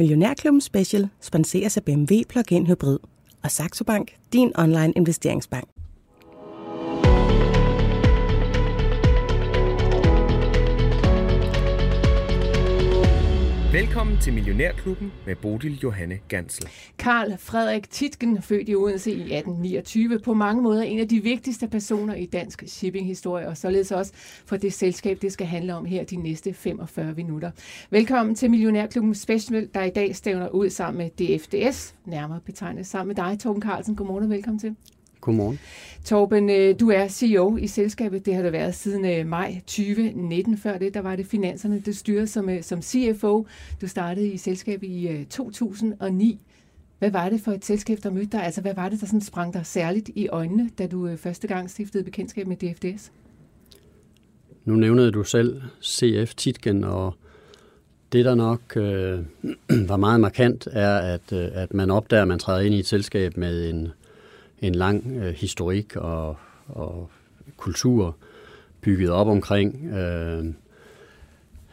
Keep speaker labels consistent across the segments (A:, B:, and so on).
A: Millionærklubben Special sponseres af BMW Plug-in Hybrid og Saxo Bank, din online investeringsbank.
B: Velkommen til Millionærklubben med Bodil Johanne Gansel.
C: Karl Frederik Titgen, født i Odense i 1829, på mange måder en af de vigtigste personer i dansk shippinghistorie, og således også for det selskab, det skal handle om her de næste 45 minutter. Velkommen til Millionærklubben Special, der i dag stævner ud sammen med DFDS, nærmere betegnet sammen med dig, Torben Carlsen. Godmorgen og velkommen til.
D: Godmorgen.
C: Torben, øh, du er CEO i selskabet. Det har det været siden øh, maj 2019. Før det, der var det finanserne, det styrede som, øh, som CFO. Du startede i selskabet i 2009. Hvad var det for et selskab, der mødte dig? Altså, hvad var det, der sådan sprang dig særligt i øjnene, da du første gang stiftede bekendtskab med DFDS?
D: Nu nævnede du selv CF Titgen, og det, der nok øh, var meget markant, er, at, at man opdager, at man træder ind i et selskab med en en lang øh, historik og, og kultur bygget op omkring, øh,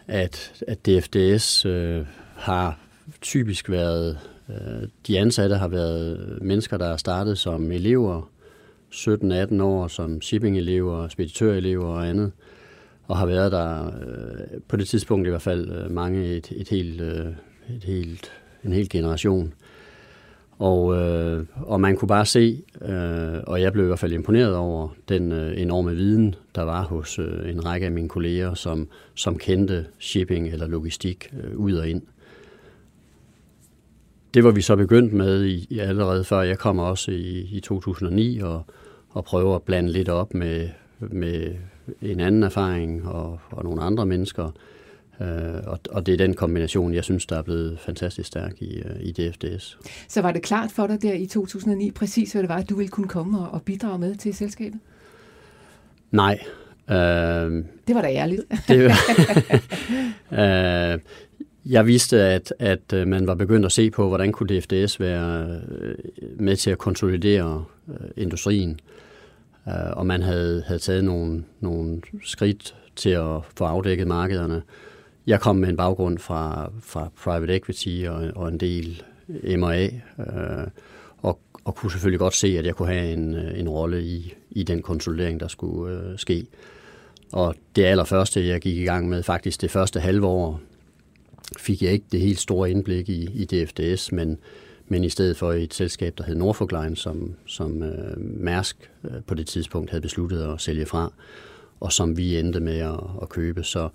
D: at, at DFDS øh, har typisk været, øh, de ansatte har været mennesker, der er startet som elever, 17-18 år som shipping-elever, speditørelever og andet, og har været der øh, på det tidspunkt i hvert fald øh, mange et, et helt, øh, et helt, en hel generation. Og, øh, og man kunne bare se, øh, og jeg blev i hvert fald imponeret over den øh, enorme viden, der var hos øh, en række af mine kolleger, som, som kendte shipping eller logistik øh, ud og ind. Det var vi så begyndt med i, i allerede før jeg kom også i, i 2009 og, og prøve at blande lidt op med, med en anden erfaring og, og nogle andre mennesker, Øh, og, og det er den kombination, jeg synes, der er blevet fantastisk stærk i, øh, i DFDS.
C: Så var det klart for dig der i 2009 præcis, hvad det var, at du ville kunne komme og, og bidrage med til selskabet?
D: Nej.
C: Øh, det var da ærligt.
D: det, øh, jeg vidste, at, at øh, man var begyndt at se på, hvordan kunne DFDS være øh, med til at konsolidere industrien. Og man havde, havde taget nogle, nogle skridt til at få afdækket markederne. Jeg kom med en baggrund fra, fra private equity og, og en del øh, M&A, øh, og, og kunne selvfølgelig godt se, at jeg kunne have en, øh, en rolle i, i den konsolidering, der skulle øh, ske. Og det allerførste, jeg gik i gang med, faktisk det første halve år, fik jeg ikke det helt store indblik i, i DFDS, men, men i stedet for et selskab, der hed Norfolk Line, som, som øh, Mærsk øh, på det tidspunkt havde besluttet at sælge fra, og som vi endte med at, at købe. Så,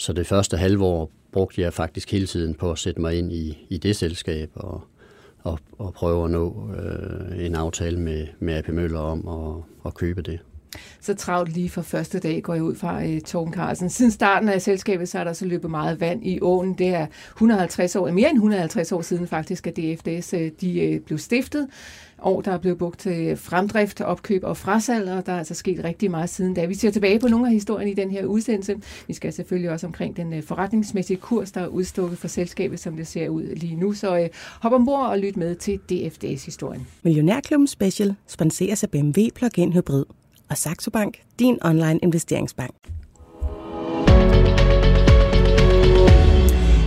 D: så det første halve år brugte jeg faktisk hele tiden på at sætte mig ind i, i det selskab og, og, og prøve at nå øh, en aftale med, med AP Møller om at, at købe det.
C: Så travlt lige fra første dag går jeg ud fra uh, Torben Carlsen. Siden starten af selskabet, så er der så løbet meget vand i åen. Det er 150 år, mere end 150 år siden faktisk, at DFDS øh, de, øh, blev stiftet år, der er blevet brugt til fremdrift, opkøb og frasalg, og der er altså sket rigtig meget siden da. Vi ser tilbage på nogle af historien i den her udsendelse. Vi skal selvfølgelig også omkring den forretningsmæssige kurs, der er udstukket for selskabet, som det ser ud lige nu. Så øh, hop ombord og lyt med til DFDS-historien.
A: Millionærklubben Special sponseres af BMW Plug-in Hybrid og Saxo Bank, din online investeringsbank.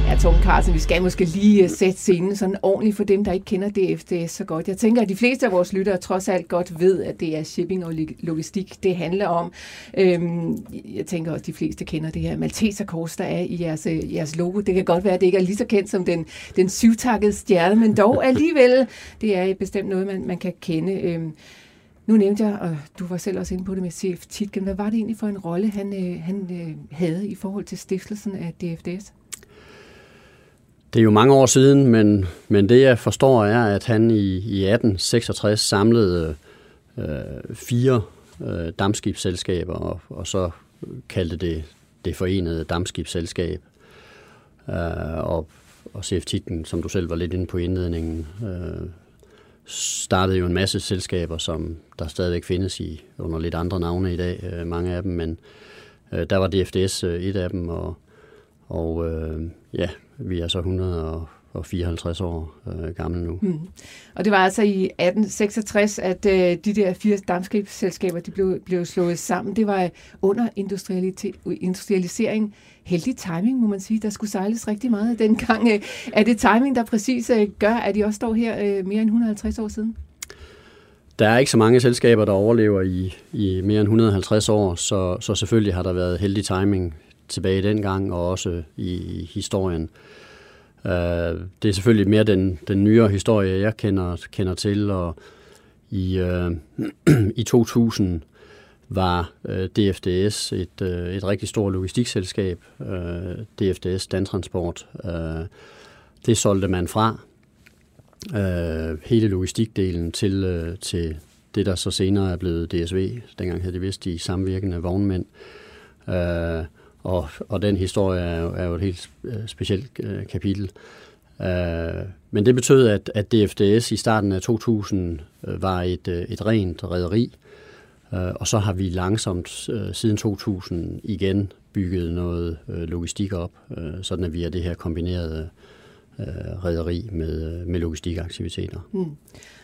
C: Ja, Torben Carlsen, vi skal måske lige øh, sætte scenen sådan ordentligt for dem, der ikke kender DFDS så godt. Jeg tænker, at de fleste af vores lyttere trods alt godt ved, at det er shipping og logistik, det handler om. Øhm, jeg tænker også, at de fleste kender det her Malteserkors, der er i jeres, øh, jeres logo. Det kan godt være, at det ikke er lige så kendt som den, den syvtakkede stjerne, men dog alligevel, det er bestemt noget, man, man kan kende. Øhm, nu nævnte jeg, og du var selv også inde på det med CF Titgen, hvad var det egentlig for en rolle, han, øh, han øh, havde i forhold til stiftelsen af DFDS?
D: Det er jo mange år siden, men, men det jeg forstår er, at han i, i 1866 samlede øh, fire øh, dammskibsselskaber, og, og så kaldte det det forenede dammskibsselskab. Øh, og, og CF Titten, som du selv var lidt inde på indledningen, øh, startede jo en masse selskaber, som der stadigvæk findes i under lidt andre navne i dag, øh, mange af dem, men øh, der var DFDS øh, et af dem, og, og øh, ja, vi er så og 54 år øh, gammel nu.
C: Mm. Og det var altså i 1866, at øh, de der fire dammskibsselskaber de blev, blev slået sammen. Det var under industrialisering. Heldig timing, må man sige. Der skulle sejles rigtig meget dengang. Er det timing, der præcis øh, gør, at de også står her øh, mere end 150 år siden?
D: Der er ikke så mange selskaber, der overlever i, i mere end 150 år, så, så selvfølgelig har der været heldig timing tilbage dengang og også i, i historien. Uh, det er selvfølgelig mere den, den nyere historie, jeg kender, kender til, og i, uh, i 2000 var uh, øh, DFDS et, uh, et rigtig stort logistikselskab, uh, DFDS Dantransport. Uh, det solgte man fra, uh, hele logistikdelen til, uh, til det, der så senere er blevet DSV. Dengang hed det vist de samvirkende vognmænd. Uh, og, og den historie er jo, er jo et helt øh, specielt øh, kapitel. Øh, men det betød, at, at DFDS i starten af 2000 øh, var et, øh, et rent rederi, øh, og så har vi langsomt øh, siden 2000 igen bygget noget øh, logistik op, øh, sådan at vi er det her kombinerede uh, rederi med, med logistikaktiviteter. Mm.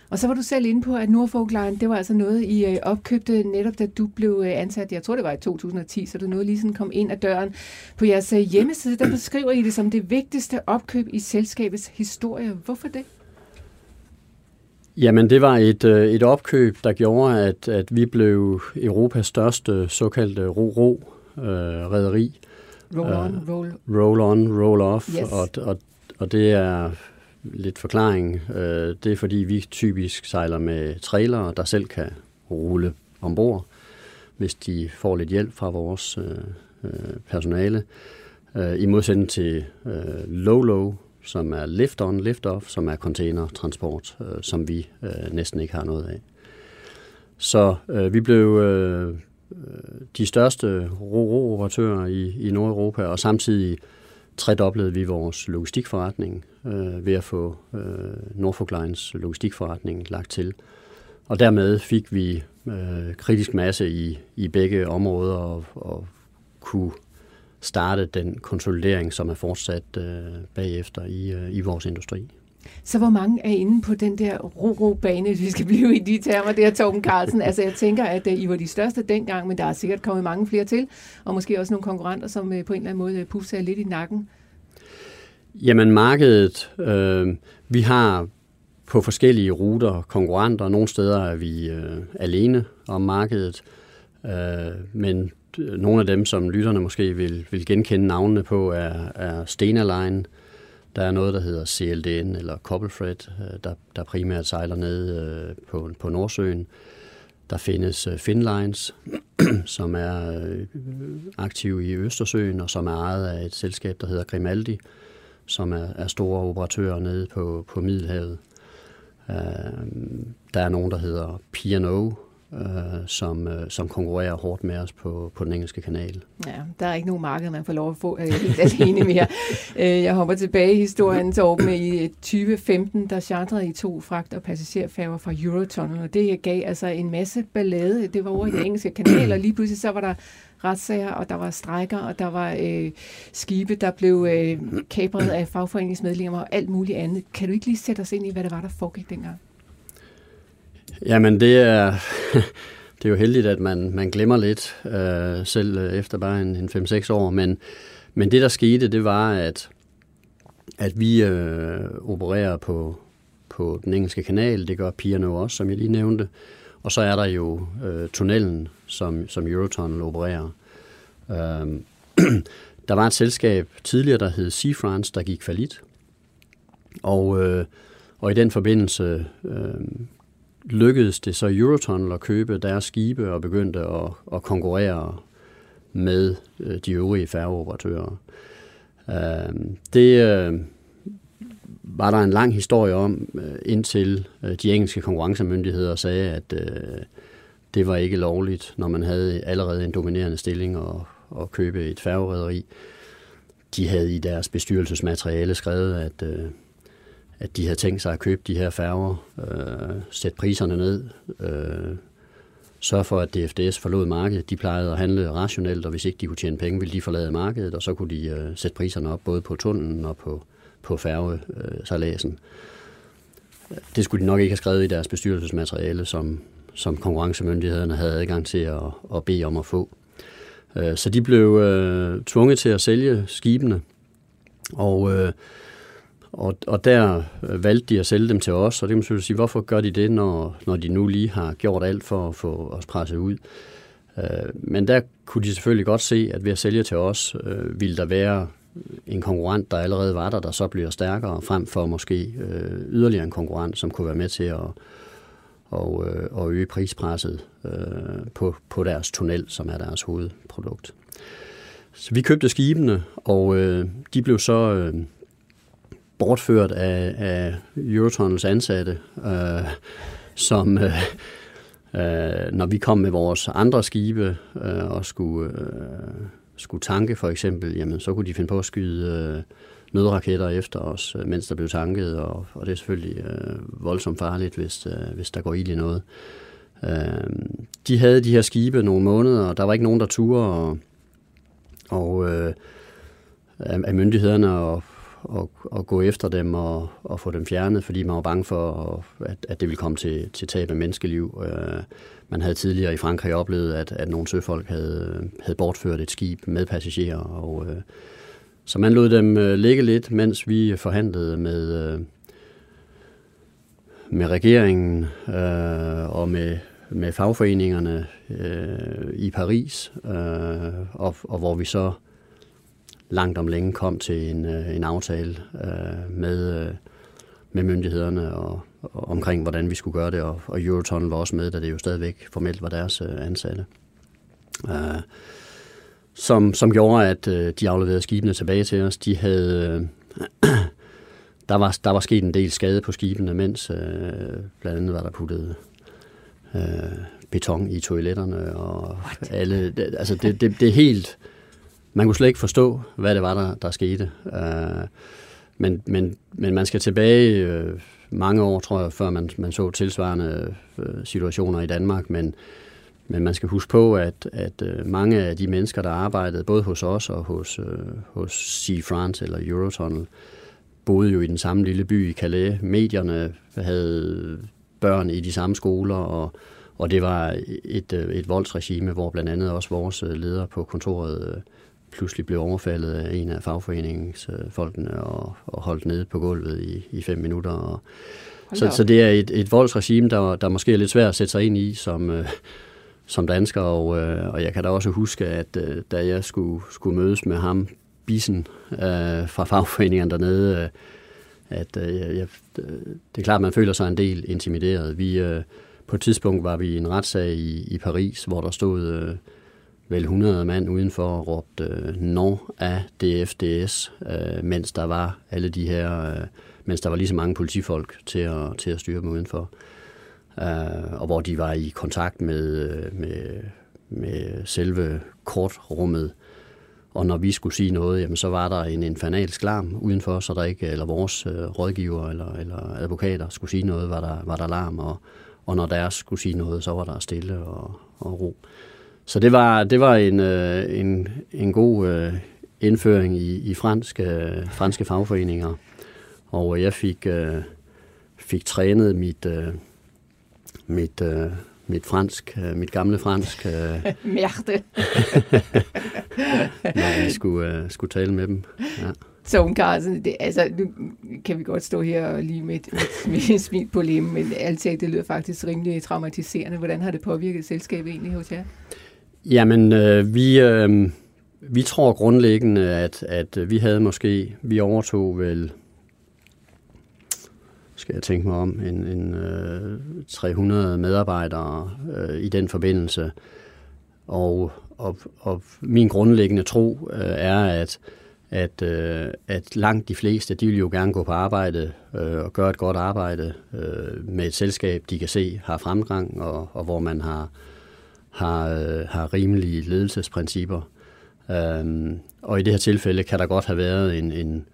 C: Og så var du selv inde på, at Norfolk Line, det var altså noget, I øh, opkøbte netop da du blev øh, ansat, jeg tror det var i 2010, så du nåede lige sådan kom ind ad døren. På jeres øh, hjemmeside, der beskriver I det som det vigtigste opkøb i selskabets historie. Hvorfor det?
D: Jamen, det var et, et opkøb, der gjorde, at, at vi blev Europas største såkaldte ro-ro-rederi.
C: roll on, roll...
D: Roll on, roll off. Yes. Og, og, og det er lidt forklaring. Øh, det er fordi, vi typisk sejler med trailere, der selv kan rulle ombord, hvis de får lidt hjælp fra vores øh, øh, personale. Øh, I modsætning til øh, low-low, som er lift-on, lift-off, som er containertransport, øh, som vi næsten ikke har noget af. Så vi blev de største ro-ro-operatører i, i Nordeuropa, og samtidig tredoblede vi vores logistikforretning øh, ved at få øh, Norfolk Lines logistikforretning lagt til. Og dermed fik vi øh, kritisk masse i, i begge områder og, og kunne starte den konsolidering, som er fortsat øh, bagefter i, øh, i vores industri.
C: Så hvor mange er inde på den der ro-ro-bane, hvis vi skal blive i de termer der, Torben Carlsen? Altså jeg tænker, at øh, I var de største dengang, men der er sikkert kommet mange flere til, og måske også nogle konkurrenter, som øh, på en eller anden måde øh, pusser lidt i nakken.
D: Jamen markedet, øh, vi har på forskellige ruter konkurrenter. Nogle steder er vi øh, alene om markedet, øh, men nogle af dem, som lytterne måske vil, vil genkende navnene på, er, er Stena Line, der er noget, der hedder CLDN eller Couplefred, øh, der, der primært sejler ned øh, på, på Nordsøen. Der findes øh, Finlines, som er aktiv i Østersøen og som er ejet af et selskab, der hedder Grimaldi, som er, er store operatører nede på, på Middelhavet. Der er nogen, der hedder P&O, øh, som, øh, som konkurrerer hårdt med os på, på den engelske kanal.
C: Ja, der er ikke nogen marked, man får lov at få øh, helt alene mere. Øh, jeg hopper tilbage i historien til Åben i 2015, der chartrede i to fragt- og passagerfærger fra Eurotunnel, og det gav altså en masse ballade. Det var over i den engelske kanal, og lige pludselig så var der retssager, og der var strækker, og der var øh, skibe, der blev øh, kapret af fagforeningsmedlemmer og alt muligt andet. Kan du ikke lige sætte os ind i, hvad det var, der foregik dengang?
D: Jamen, det er, det er jo heldigt, at man, man glemmer lidt, øh, selv øh, efter bare en, en 5-6 år. Men, men det, der skete, det var, at, at vi øh, opererer på, på den engelske kanal. Det gør Piano også, som jeg lige nævnte. Og så er der jo øh, tunnelen, som, som Eurotunnel opererer. Øh, der var et selskab tidligere, der hed Sea France, der gik falit. Og, øh, og i den forbindelse øh, lykkedes det så Eurotunnel at købe deres skibe og begyndte at, at konkurrere med øh, de øvrige færgeoperatører. Øh, det øh, var der en lang historie om, indtil de engelske konkurrencemyndigheder sagde, at det var ikke lovligt, når man havde allerede en dominerende stilling og, og købe et færgerederi. De havde i deres bestyrelsesmateriale skrevet, at at de havde tænkt sig at købe de her færger, øh, sætte priserne ned, øh, sørge for, at DFDS forlod markedet. De plejede at handle rationelt, og hvis ikke de kunne tjene penge, ville de forlade markedet, og så kunne de øh, sætte priserne op både på tunnelen og på, på færgesejladsen. Det skulle de nok ikke have skrevet i deres bestyrelsesmateriale, som, som konkurrencemyndighederne havde adgang til at, at bede om at få. Øh, så de blev øh, tvunget til at sælge skibene, og, øh, og, og der øh, valgte de at sælge dem til os, og det kan man selvfølgelig sige, hvorfor gør de det, når, når de nu lige har gjort alt for at få os presset ud? Øh, men der kunne de selvfølgelig godt se, at ved at sælge til os, øh, ville der være en konkurrent, der allerede var der, der så bliver stærkere, frem for måske øh, yderligere en konkurrent, som kunne være med til at, og, øh, og øge prispresset øh, på, på deres tunnel, som er deres hovedprodukt. Så vi købte skibene, og øh, de blev så øh, bortført af, af Eurotunnels ansatte, øh, som øh, øh, når vi kom med vores andre skibe øh, og skulle, øh, skulle tanke for eksempel, jamen så kunne de finde på at skyde øh, nødraketter efter os, øh, mens der blev tanket, og, og det er selvfølgelig øh, voldsomt farligt, hvis, øh, hvis der går ild i noget. Øh, de havde de her skibe nogle måneder, og der var ikke nogen, der turde og, og øh, af myndighederne og, og, og gå efter dem og, og få dem fjernet, fordi man var bange for, at, at det ville komme til, til tab af menneskeliv. Øh, man havde tidligere i Frankrig oplevet, at, at nogle søfolk havde, havde bortført et skib med passagerer, og øh, så man lod dem øh, ligge lidt, mens vi forhandlede med, øh, med regeringen øh, og med, med fagforeningerne øh, i Paris, øh, og, og hvor vi så langt om længe kom til en, øh, en aftale øh, med, øh, med myndighederne og, og omkring, hvordan vi skulle gøre det, og, og Eurotunnel var også med, da det jo stadigvæk formelt var deres øh, ansatte. Øh, som, som gjorde, at øh, de afleverede skibene tilbage til os. De havde... Øh, der, var, der var sket en del skade på skibene, mens øh, blandt andet var der puttet øh, beton i toiletterne. Og What? alle, altså det, det, det er helt... Man kunne slet ikke forstå, hvad det var, der, der skete. Øh, men, men, men man skal tilbage øh, mange år, tror jeg, før man, man så tilsvarende øh, situationer i Danmark. Men men man skal huske på, at, at øh, mange af de mennesker, der arbejdede både hos os og hos, øh, hos Sea France eller Eurotunnel, boede jo i den samme lille by i Calais. Medierne havde børn i de samme skoler, og, og det var et, øh, et voldsregime, hvor blandt andet også vores øh, leder på kontoret øh, pludselig blev overfaldet af en af fagforeningsfolkene og, og holdt nede på gulvet i, i fem minutter. Og, så, så det er et, et voldsregime, der, der måske er lidt svært at sætte sig ind i som, som dansker, og, øh, og jeg kan da også huske, at øh, da jeg skulle, skulle mødes med ham, Bisen, øh, fra fagforeningen dernede, øh, at øh, jeg, det er klart, man føler sig en del intimideret. Vi, øh, på et tidspunkt var vi i en retssag i, i Paris, hvor der stod øh, vel 100 mand udenfor og råbte øh, non af DFDS, øh, mens der var alle de her, øh, mens der var lige så mange politifolk til at, til at styre dem udenfor øh, og hvor de var i kontakt med, øh, med, med selve kortrummet. Og når vi skulle sige noget, jamen, så var der en infernalsk larm udenfor, så der ikke, eller vores øh, rådgiver eller, eller advokater skulle sige noget, var der, var der larm, og, og når deres skulle sige noget, så var der stille og, og ro. Så det var, det var en, øh, en, en god øh, indføring i, i franske, franske fagforeninger, og jeg fik, øh, fik trænet mit, øh, mit, øh, mit fransk, øh, mit gamle fransk. Øh,
C: Mærte.
D: når vi skulle, øh, skulle tale med dem. Ja.
C: Så Ungarn, det, altså, nu kan vi godt stå her og lige med, med, med en smil på lemmen, men altid det lyder faktisk rimelig traumatiserende. Hvordan har det påvirket selskabet egentlig hos jer?
D: Jamen, øh, vi, øh, vi tror grundlæggende, at, at vi havde måske, vi overtog vel skal jeg tænke mig om, en, en øh, 300 medarbejdere øh, i den forbindelse. Og, og, og min grundlæggende tro øh, er, at, at, øh, at langt de fleste, de vil jo gerne gå på arbejde øh, og gøre et godt arbejde øh, med et selskab, de kan se har fremgang, og, og hvor man har, har, øh, har rimelige ledelsesprincipper. Øhm, og i det her tilfælde kan der godt have været en, en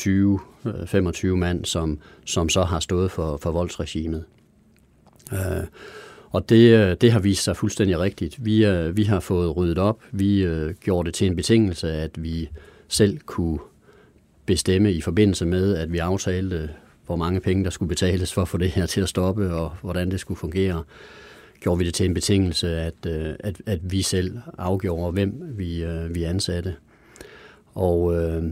D: 20-25 øh, mand, som, som så har stået for, for voldsregimet. Øh, og det, øh, det har vist sig fuldstændig rigtigt. Vi, øh, vi har fået ryddet op. Vi øh, gjorde det til en betingelse, at vi selv kunne bestemme i forbindelse med, at vi aftalte, hvor mange penge der skulle betales for at få det her til at stoppe, og hvordan det skulle fungere, gjorde vi det til en betingelse, at, øh, at, at vi selv afgjorde, hvem vi, øh, vi ansatte. Og, øh,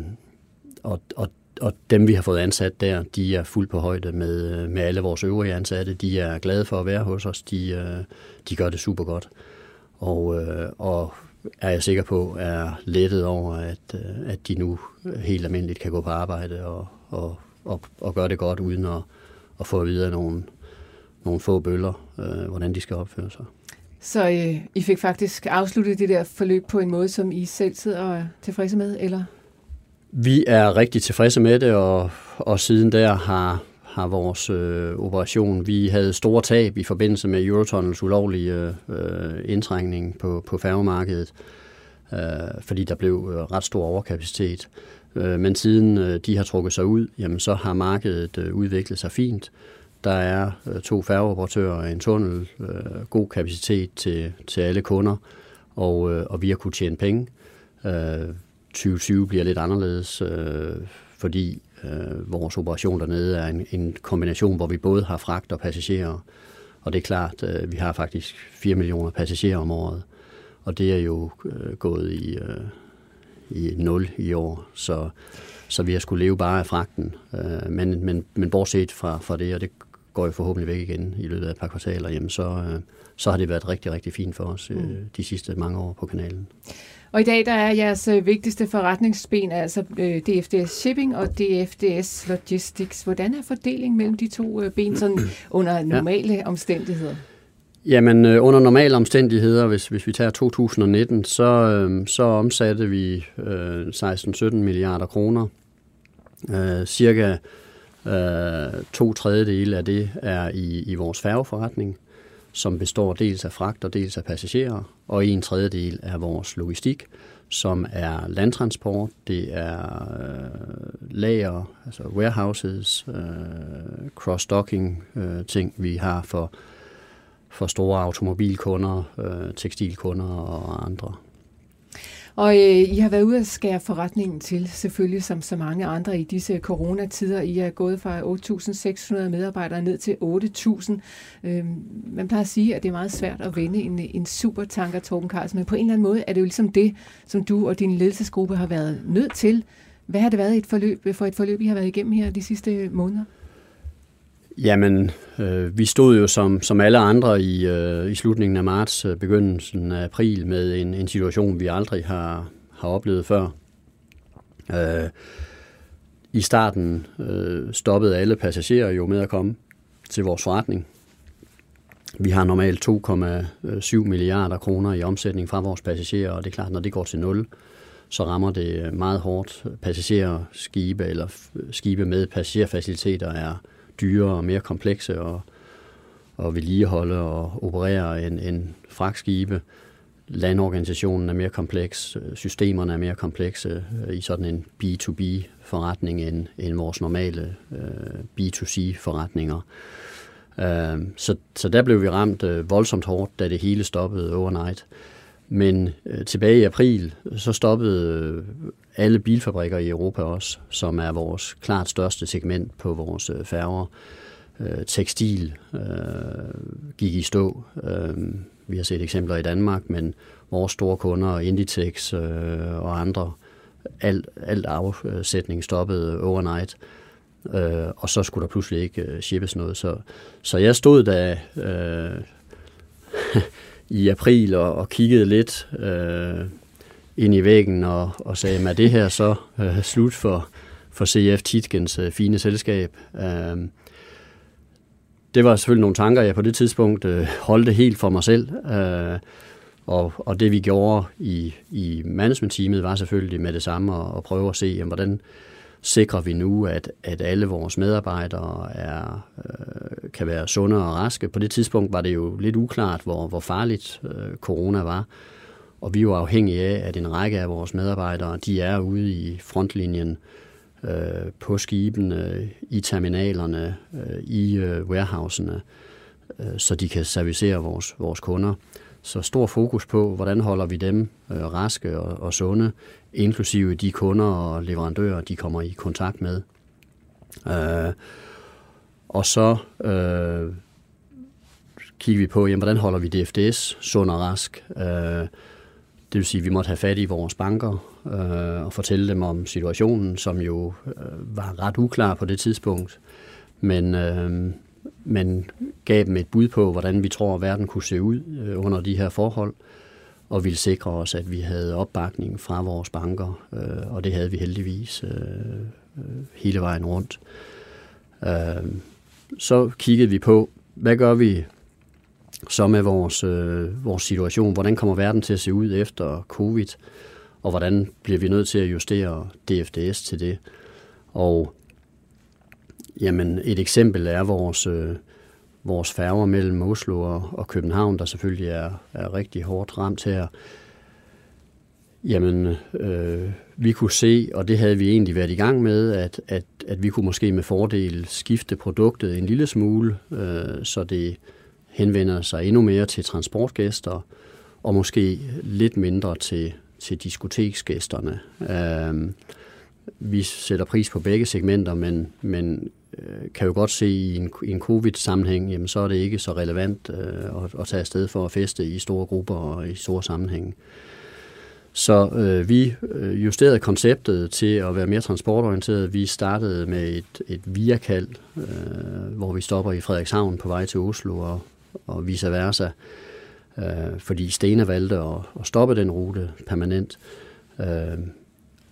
D: og, og, og dem, vi har fået ansat der, de er fuldt på højde med, øh, med alle vores øvrige ansatte. De er glade for at være hos os. De, øh, de gør det super godt. Og, øh, og er jeg sikker på, er lettet over, at, at de nu helt almindeligt kan gå på arbejde og, og, og, og gøre det godt, uden at, at få videre nogle, nogle få bøller, øh, hvordan de skal opføre sig.
C: Så øh, I fik faktisk afsluttet det der forløb på en måde, som I selv sidder og er tilfredse med, eller?
D: Vi er rigtig tilfredse med det, og, og siden der har, har vores øh, operation, vi havde store tab i forbindelse med Eurotunnels ulovlige øh, indtrængning på, på færgemarkedet, øh, fordi der blev øh, ret stor overkapacitet. Øh, men siden øh, de har trukket sig ud, jamen så har markedet øh, udviklet sig fint. Der er øh, to færgeoperatører en tunnel, øh, god kapacitet til, til alle kunder, og, øh, og vi har kunnet tjene penge. Øh, 2020 bliver lidt anderledes, øh, fordi øh, vores operation dernede er en, en kombination, hvor vi både har fragt og passagerer. Og det er klart, øh, vi har faktisk 4 millioner passagerer om året, og det er jo øh, gået i, øh, i 0 i år. Så, så vi har skulle leve bare af fragten. Øh, men, men, men bortset fra, fra det, og det går jo forhåbentlig væk igen i løbet af et par kvartaler, jamen så, øh, så har det været rigtig, rigtig fint for os øh, mm. de sidste mange år på kanalen.
C: Og i dag der er jeres øh, vigtigste forretningsben altså DFDS Shipping og DFDS Logistics. Hvordan er fordelingen mellem de to ben sådan under normale ja. omstændigheder?
D: Jamen, under normale omstændigheder, hvis, hvis vi tager 2019, så, så omsatte vi øh, 16-17 milliarder kroner. Øh, cirka Øh, to tredjedele af det er i, i vores færgeforretning, som består dels af fragt og dels af passagerer, og en tredjedel er vores logistik, som er landtransport, det er øh, lager, altså warehouses, øh, cross-docking øh, ting, vi har for, for store automobilkunder, øh, tekstilkunder og andre.
C: Og øh, I har været ude at skære forretningen til, selvfølgelig som så mange andre i disse coronatider. I er gået fra 8.600 medarbejdere ned til 8.000. Øh, man plejer at sige, at det er meget svært at vende en, en supertanker, Torben Carlsen, men på en eller anden måde er det jo ligesom det, som du og din ledelsesgruppe har været nødt til. Hvad har det været et forløb, for et forløb, I har været igennem her de sidste måneder?
D: Jamen, øh, vi stod jo som, som alle andre i, øh, i slutningen af marts, øh, begyndelsen af april, med en, en situation, vi aldrig har, har oplevet før. Øh, I starten øh, stoppede alle passagerer jo med at komme til vores forretning. Vi har normalt 2,7 milliarder kroner i omsætning fra vores passagerer, og det er klart, når det går til nul, så rammer det meget hårdt. Passagerskibe eller skibe med passagerfaciliteter er dyrere og mere komplekse og, og vedligeholde og operere end, end fragtskibe. Landorganisationen er mere kompleks, øh, systemerne er mere komplekse øh, i sådan en B2B-forretning end, end vores normale øh, B2C-forretninger. Uh, så, så der blev vi ramt voldsomt hårdt, da det hele stoppede overnight. Men øh, tilbage i april, så stoppede øh, alle bilfabrikker i Europa også, som er vores klart største segment på vores øh, færger. Øh, tekstil øh, gik i stå. Øh, vi har set eksempler i Danmark, men vores store kunder, Inditex øh, og andre, alt, alt afsætning stoppede overnight. Øh, og så skulle der pludselig ikke øh, shippes noget. Så, så jeg stod da øh, i april og, og kiggede lidt øh, ind i væggen og, og sagde, at det her så øh, slut for, for CF Titgens øh, fine selskab. Øh, det var selvfølgelig nogle tanker, jeg på det tidspunkt øh, holdte helt for mig selv. Øh, og, og det vi gjorde i, i management-teamet var selvfølgelig med det samme at, at prøve at se, jamen, hvordan sikrer vi nu, at, at alle vores medarbejdere er, øh, kan være sunde og raske. På det tidspunkt var det jo lidt uklart, hvor, hvor farligt øh, corona var. Og vi er jo afhængige af, at en række af vores medarbejdere, de er ude i frontlinjen øh, på skibene, i terminalerne, øh, i øh, warehousene, øh, så de kan servicere vores, vores kunder. Så stor fokus på, hvordan holder vi dem øh, raske og, og sunde, inklusive de kunder og leverandører, de kommer i kontakt med. Øh, og så øh, kigger vi på, jamen, hvordan holder vi DFDS sund og rask? Øh, det vil sige, at vi måtte have fat i vores banker øh, og fortælle dem om situationen, som jo øh, var ret uklar på det tidspunkt. Men, øh, men gav dem et bud på, hvordan vi tror, at verden kunne se ud øh, under de her forhold, og ville sikre os, at vi havde opbakning fra vores banker, øh, og det havde vi heldigvis øh, øh, hele vejen rundt. Øh, så kiggede vi på, hvad gør vi så med vores, øh, vores situation? Hvordan kommer verden til at se ud efter covid? Og hvordan bliver vi nødt til at justere DFDS til det? Og jamen, et eksempel er vores, øh, vores færger mellem Oslo og, og København, der selvfølgelig er, er rigtig hårdt ramt her. Jamen, øh, vi kunne se, og det havde vi egentlig været i gang med, at, at, at vi kunne måske med fordel skifte produktet en lille smule, øh, så det henvender sig endnu mere til transportgæster, og måske lidt mindre til, til diskoteksgæsterne. Øh, vi sætter pris på begge segmenter, men, men øh, kan jo godt se i en, i en covid-sammenhæng, jamen så er det ikke så relevant øh, at, at tage afsted for at feste i store grupper og i store sammenhænge. Så øh, vi øh, justerede konceptet til at være mere transportorienteret. Vi startede med et, et viakald, øh, hvor vi stopper i Frederikshavn på vej til Oslo og, og vice versa, øh, fordi Stena valgte at, at stoppe den rute permanent. Øh,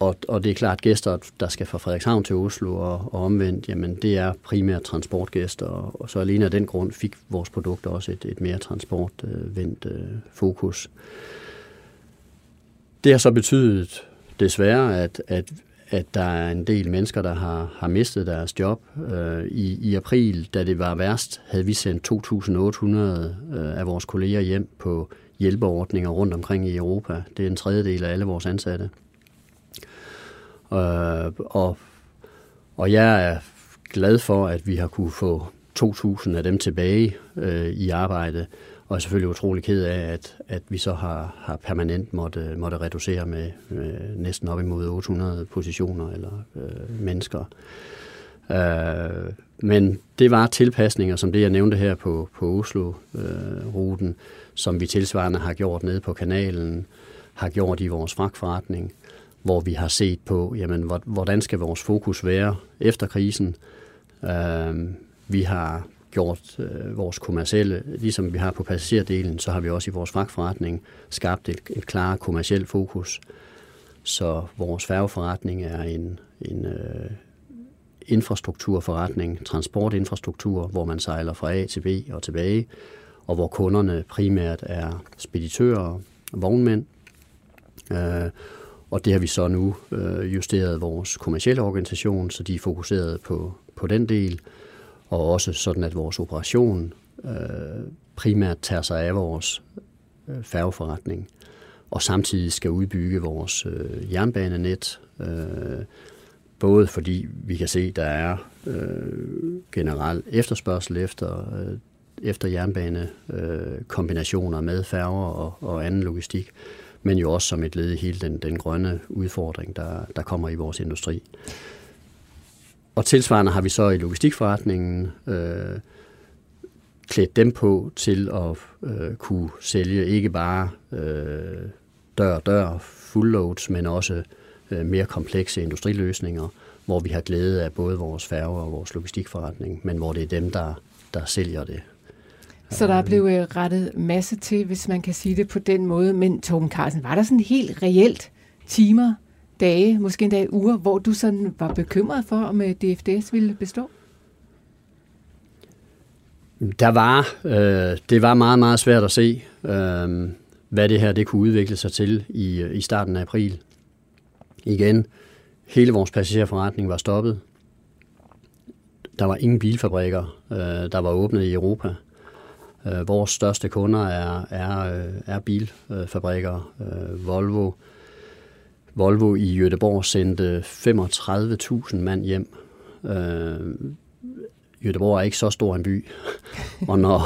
D: og, og det er klart, at gæster, der skal fra Frederikshavn til Oslo og, og omvendt, jamen det er primært transportgæster, og, og så alene af den grund fik vores produkter også et, et mere transportvendt øh, fokus. Det har så betydet desværre, at, at, at der er en del mennesker, der har, har mistet deres job. Øh, i, I april, da det var værst, havde vi sendt 2.800 øh, af vores kolleger hjem på hjælpeordninger rundt omkring i Europa. Det er en tredjedel af alle vores ansatte. Øh, og, og jeg er glad for, at vi har kunne få 2.000 af dem tilbage øh, i arbejde og er selvfølgelig utrolig ked af, at, at vi så har, har permanent måtte, måtte reducere med, med næsten op imod 800 positioner eller øh, mennesker. Øh, men det var tilpasninger, som det jeg nævnte her på, på Oslo-ruten, øh, som vi tilsvarende har gjort nede på kanalen, har gjort i vores fragtforretning, hvor vi har set på, jamen, hvordan skal vores fokus være efter krisen. Øh, vi har gjort øh, vores kommercielle, ligesom vi har på passagerdelen, så har vi også i vores fragtforretning skabt et, et klart kommercielt fokus. Så vores færgeforretning er en, en øh, infrastrukturforretning, transportinfrastruktur, hvor man sejler fra A til B og tilbage, og hvor kunderne primært er speditører og vognmænd. Øh, og det har vi så nu øh, justeret vores kommercielle organisation, så de er fokuseret på, på den del. Og også sådan, at vores operation øh, primært tager sig af vores øh, færgeforretning, og samtidig skal udbygge vores øh, jernbanenet, øh, både fordi vi kan se, der er øh, generel efterspørgsel efter, øh, efter jernbane, øh, kombinationer med færger og, og anden logistik, men jo også som et led i hele den, den grønne udfordring, der, der kommer i vores industri. Og tilsvarende har vi så i logistikforretningen øh, klædt dem på til at øh, kunne sælge ikke bare øh, dør-dør full loads, men også øh, mere komplekse industriløsninger, hvor vi har glæde af både vores færger og vores logistikforretning, men hvor det er dem, der, der sælger det.
C: Så der er blevet øh, rettet masse til, hvis man kan sige det på den måde. Men Torben Carlsen, var der sådan helt reelt timer, dage, måske endda uger, hvor du sådan var bekymret for, om øh, DFDS ville bestå?
D: Der var, øh, det var meget, meget svært at se, øh, hvad det her det kunne udvikle sig til i, øh, i starten af april. Igen, hele vores passagerforretning var stoppet. Der var ingen bilfabrikker, øh, der var åbnet i Europa. Øh, vores største kunder er, er, øh, er bilfabrikker. Øh, Volvo, Volvo i Jødeborg sendte 35.000 mand hjem. Øh, Jødeborg er ikke så stor en by, og når,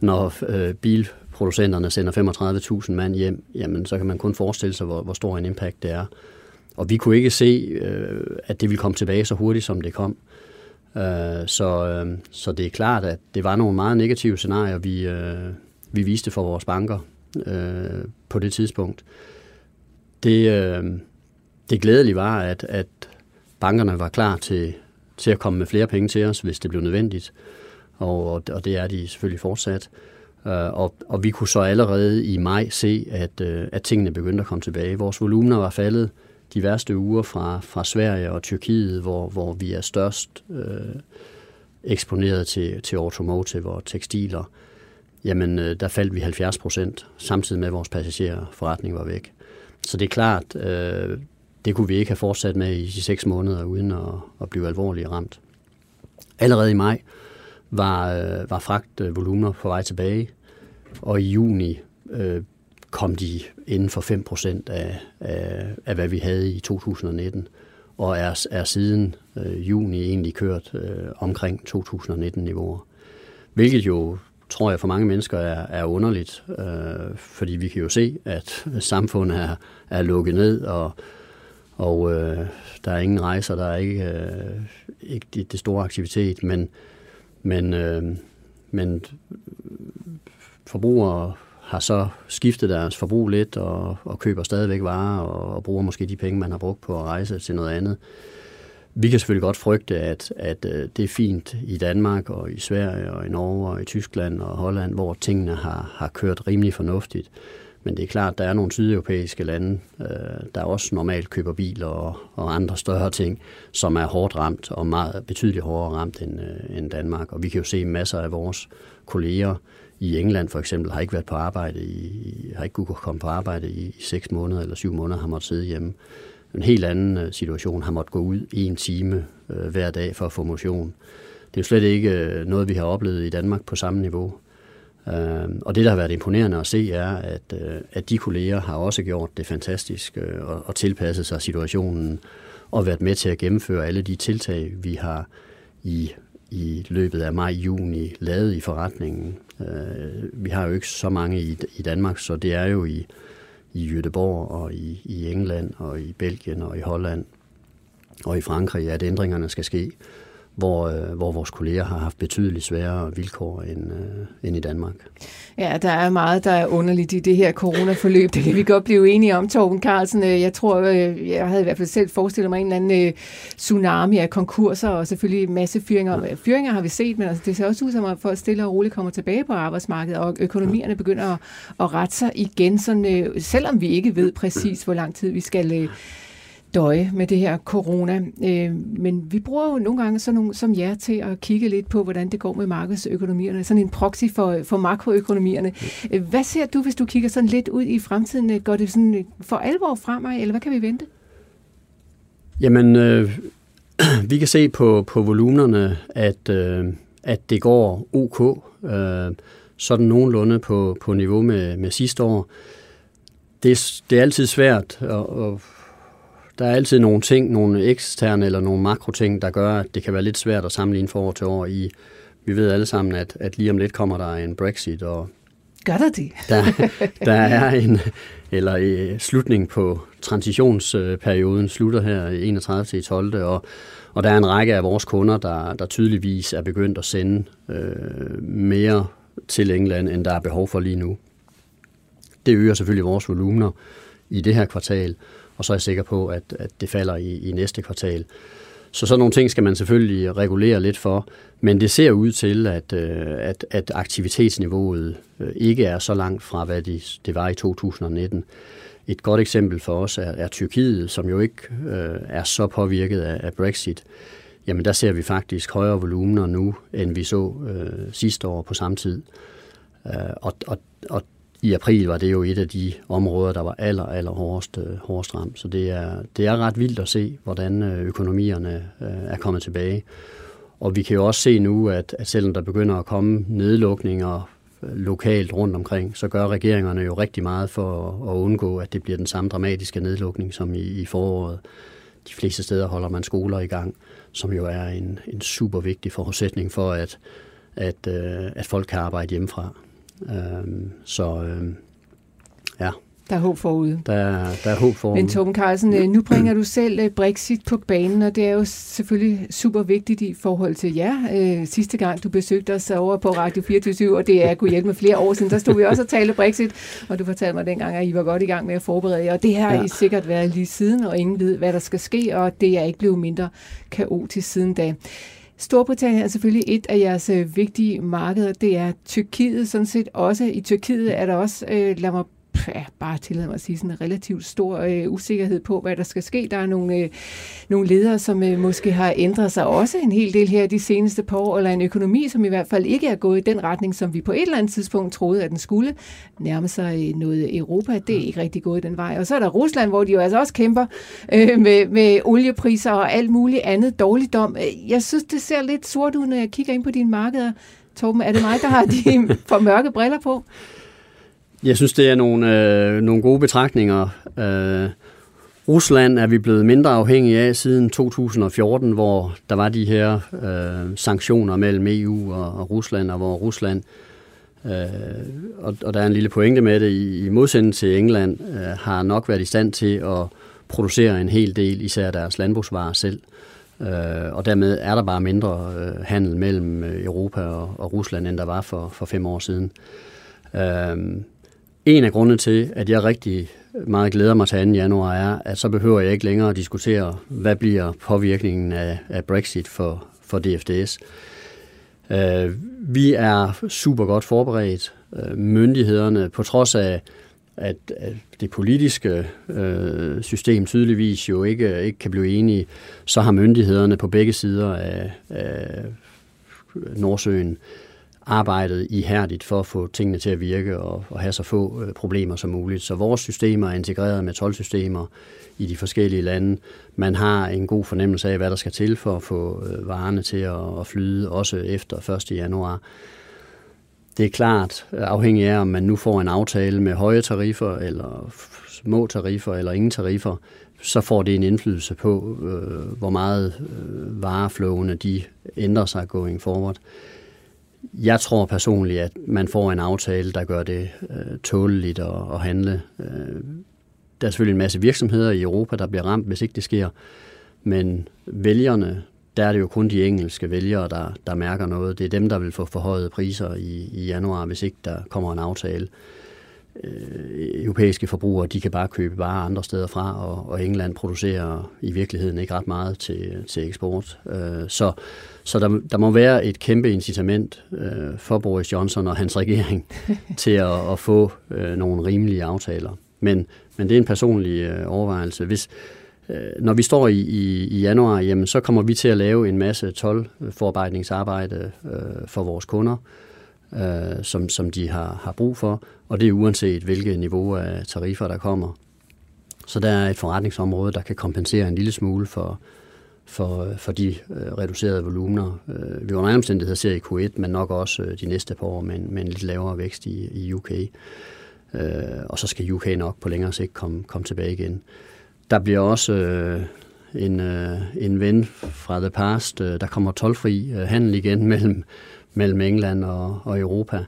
D: når øh, bilproducenterne sender 35.000 mand hjem, jamen så kan man kun forestille sig, hvor, hvor stor en impact det er. og vi kunne ikke se, øh, at det ville komme tilbage så hurtigt, som det kom. Øh, så, øh, så det er klart, at det var nogle meget negative scenarier, vi, øh, vi viste for vores banker øh, på det tidspunkt. Det, øh, det glædelige var, at, at bankerne var klar til, til at komme med flere penge til os, hvis det blev nødvendigt. Og, og det er de selvfølgelig fortsat. Øh, og, og vi kunne så allerede i maj se, at, øh, at tingene begyndte at komme tilbage. Vores volumener var faldet de værste uger fra, fra Sverige og Tyrkiet, hvor, hvor vi er størst øh, eksponeret til, til automotive og tekstiler. Jamen, øh, der faldt vi 70 procent, samtidig med, at vores passagerforretning var væk. Så det er klart, øh, det kunne vi ikke have fortsat med i de seks måneder, uden at, at blive alvorligt ramt. Allerede i maj var, øh, var fragtvolumener på vej tilbage, og i juni øh, kom de inden for 5% af, af, af, hvad vi havde i 2019, og er, er siden øh, juni egentlig kørt øh, omkring 2019-niveauer. Hvilket jo, tror jeg, for mange mennesker er, er underligt, øh, fordi vi kan jo se, at samfundet er, er lukket ned, og, og øh, der er ingen rejser, der er ikke, øh, ikke det, det store aktivitet, men, men, øh, men forbrugere har så skiftet deres forbrug lidt og, og køber stadigvæk varer og, og bruger måske de penge, man har brugt på at rejse til noget andet. Vi kan selvfølgelig godt frygte, at, at øh, det er fint i Danmark og i Sverige og i Norge og i Tyskland og Holland, hvor tingene har, har kørt rimelig fornuftigt. Men det er klart, at der er nogle sydeuropæiske lande, øh, der også normalt køber biler og, og andre større ting, som er hårdt ramt og meget betydeligt hårdere ramt end, øh, end Danmark. Og vi kan jo se masser af vores kolleger, i England for eksempel har ikke været på arbejde i, har ikke kunne komme på arbejde i, i 6 måneder eller 7 måneder, har måttet sidde hjemme. En helt anden øh, situation har måttet gå ud i en time øh, hver dag for at få motion. Det er jo slet ikke øh, noget, vi har oplevet i Danmark på samme niveau. Øh, og det, der har været imponerende at se, er, at, øh, at de kolleger har også gjort det fantastisk øh, og, og tilpasset sig situationen og været med til at gennemføre alle de tiltag, vi har i i løbet af maj-juni lavet i forretningen. Øh, vi har jo ikke så mange i, i Danmark, så det er jo i, i Göteborg og i, i England og i Belgien og i Holland og i Frankrig, at ændringerne skal ske hvor, øh, hvor vores kolleger har haft betydeligt sværere vilkår end, øh, end i Danmark.
C: Ja, der er meget, der er underligt i det her coronaforløb. Det kan vi godt blive enige om, Torben Carlsen. Øh, jeg tror, øh, jeg havde i hvert fald selv forestillet mig en eller anden øh, tsunami af konkurser, og selvfølgelig masse fyringer. Ja. Fyringer har vi set, men altså, det ser også ud som, at folk stille og roligt kommer tilbage på arbejdsmarkedet, og økonomierne begynder at, at rette sig igen, sådan, selvom vi ikke ved præcis, hvor lang tid vi skal døje med det her corona. Øh, men vi bruger jo nogle gange sådan nogle som jer til at kigge lidt på, hvordan det går med markedsøkonomierne. Sådan en proxy for, for makroøkonomierne. Øh, hvad ser du, hvis du kigger sådan lidt ud i fremtiden? Går det sådan øh, for alvor fremad, eller hvad kan vi vente?
D: Jamen, øh, vi kan se på, på volumenerne, at, øh, at det går ok. Øh, sådan nogenlunde på, på niveau med, med sidste år. Det er, det er altid svært at, at der er altid nogle ting, nogle eksterne eller nogle makroting, der gør, at det kan være lidt svært at sammenligne for år til år i. Vi ved alle sammen, at, at lige om lidt kommer der en Brexit, og
C: Gør der det?
D: der, der er en, eller i slutning på transitionsperioden, slutter her 31. til 12. Og, og der er en række af vores kunder, der, der tydeligvis er begyndt at sende øh, mere til England, end der er behov for lige nu. Det øger selvfølgelig vores volumener i det her kvartal, og så er jeg sikker på, at, at det falder i, i næste kvartal. Så sådan nogle ting skal man selvfølgelig regulere lidt for, men det ser ud til, at, øh, at, at aktivitetsniveauet øh, ikke er så langt fra, hvad det, det var i 2019. Et godt eksempel for os er, er Tyrkiet, som jo ikke øh, er så påvirket af, af Brexit. Jamen der ser vi faktisk højere volumener nu, end vi så øh, sidste år på samme tid. Øh, og, og, og i april var det jo et af de områder, der var aller, aller hårdest, øh, hårdest ramt. Så det er, det er ret vildt at se, hvordan øh, økonomierne øh, er kommet tilbage. Og vi kan jo også se nu, at, at selvom der begynder at komme nedlukninger lokalt rundt omkring, så gør regeringerne jo rigtig meget for at undgå, at det bliver den samme dramatiske nedlukning som i, i foråret. De fleste steder holder man skoler i gang, som jo er en, en super vigtig forudsætning for, at, at, at folk kan arbejde hjemmefra. Øh, så øh, ja,
C: Der er håb forude.
D: Der, er, der er håb forude.
C: Men Torben Carlsen, øh, nu bringer du selv øh, Brexit på banen, og det er jo selvfølgelig super vigtigt i forhold til jer. Øh, sidste gang du besøgte os over på Radio 24 og det er kunne hjælpe med flere år siden, der stod vi også og talte Brexit, og du fortalte mig dengang, at I var godt i gang med at forberede jer, og det har ja. I sikkert været lige siden, og ingen ved, hvad der skal ske, og det er ikke blevet mindre kaotisk siden da. Storbritannien er selvfølgelig et af jeres vigtige markeder. Det er Tyrkiet sådan set også. I Tyrkiet er der også, øh, lad mig ja, bare tillade mig at sige, sådan en relativt stor øh, usikkerhed på, hvad der skal ske. Der er nogle, øh, nogle ledere, som øh, måske har ændret sig også en hel del her de seneste par år, eller en økonomi, som i hvert fald ikke er gået i den retning, som vi på et eller andet tidspunkt troede, at den skulle nærme sig øh, noget Europa. Det er ikke rigtig gået den vej. Og så er der Rusland, hvor de jo altså også kæmper øh, med, med oliepriser og alt muligt andet dårligdom. Jeg synes, det ser lidt sort ud, når jeg kigger ind på dine markeder. Torben, er det mig, der har de for mørke briller på?
D: Jeg synes, det er nogle, øh, nogle gode betragtninger. Øh, Rusland er vi blevet mindre afhængige af siden 2014, hvor der var de her øh, sanktioner mellem EU og, og Rusland, og hvor Rusland, øh, og, og der er en lille pointe med det, i, i modsætning til England, øh, har nok været i stand til at producere en hel del, især deres landbrugsvarer selv. Øh, og dermed er der bare mindre øh, handel mellem øh, Europa og, og Rusland, end der var for, for fem år siden. Øh, en af grundene til, at jeg rigtig meget glæder mig til 2. januar, er, at så behøver jeg ikke længere at diskutere, hvad bliver påvirkningen af, af Brexit for, for DFDS. Uh, øh, vi er super godt forberedt. Uh, myndighederne, på trods af, at, at det politiske uh, system tydeligvis jo ikke, ikke kan blive enige, så har myndighederne på begge sider af, af Nordsøen arbejdet ihærdigt for at få tingene til at virke og, og have så få øh, problemer som muligt. Så vores systemer er integreret med tolvsystemer i de forskellige lande. Man har en god fornemmelse af, hvad der skal til for at få øh, varerne til at, at flyde, også efter 1. januar. Det er klart øh, afhængig af, om man nu får en aftale med høje tariffer, eller små tariffer, eller ingen tariffer, så får det en indflydelse på, øh, hvor meget øh, vareflowene de ændrer sig going forward. Jeg tror personligt, at man får en aftale, der gør det øh, tåleligt at, at handle. Øh, der er selvfølgelig en masse virksomheder i Europa, der bliver ramt, hvis ikke det sker. Men vælgerne, der er det jo kun de engelske vælgere, der, der mærker noget. Det er dem, der vil få forhøjet priser i, i januar, hvis ikke der kommer en aftale. Øh, europæiske forbrugere, de kan bare købe varer andre steder fra, og, og England producerer i virkeligheden ikke ret meget til, til eksport. Øh, så så der, der må være et kæmpe incitament øh, for Boris Johnson og hans regering til at, at få øh, nogle rimelige aftaler. Men, men det er en personlig øh, overvejelse. Hvis, øh, når vi står i, i, i januar, jamen, så kommer vi til at lave en masse 12 forarbejdningsarbejde øh, for vores kunder, øh, som, som de har, har brug for, og det er uanset hvilket niveau af tariffer, der kommer. Så der er et forretningsområde, der kan kompensere en lille smule for, for, for de øh, reducerede volumener. Øh, vi under omstændigheder ser i Q1, men nok også øh, de næste par år med en, med en lidt lavere vækst i, i UK. Øh, og så skal UK nok på længere sigt komme, komme tilbage igen. Der bliver også øh, en, øh, en ven fra The Past. Øh, der kommer tolvfri øh, handel igen mellem, mellem England og, og Europa.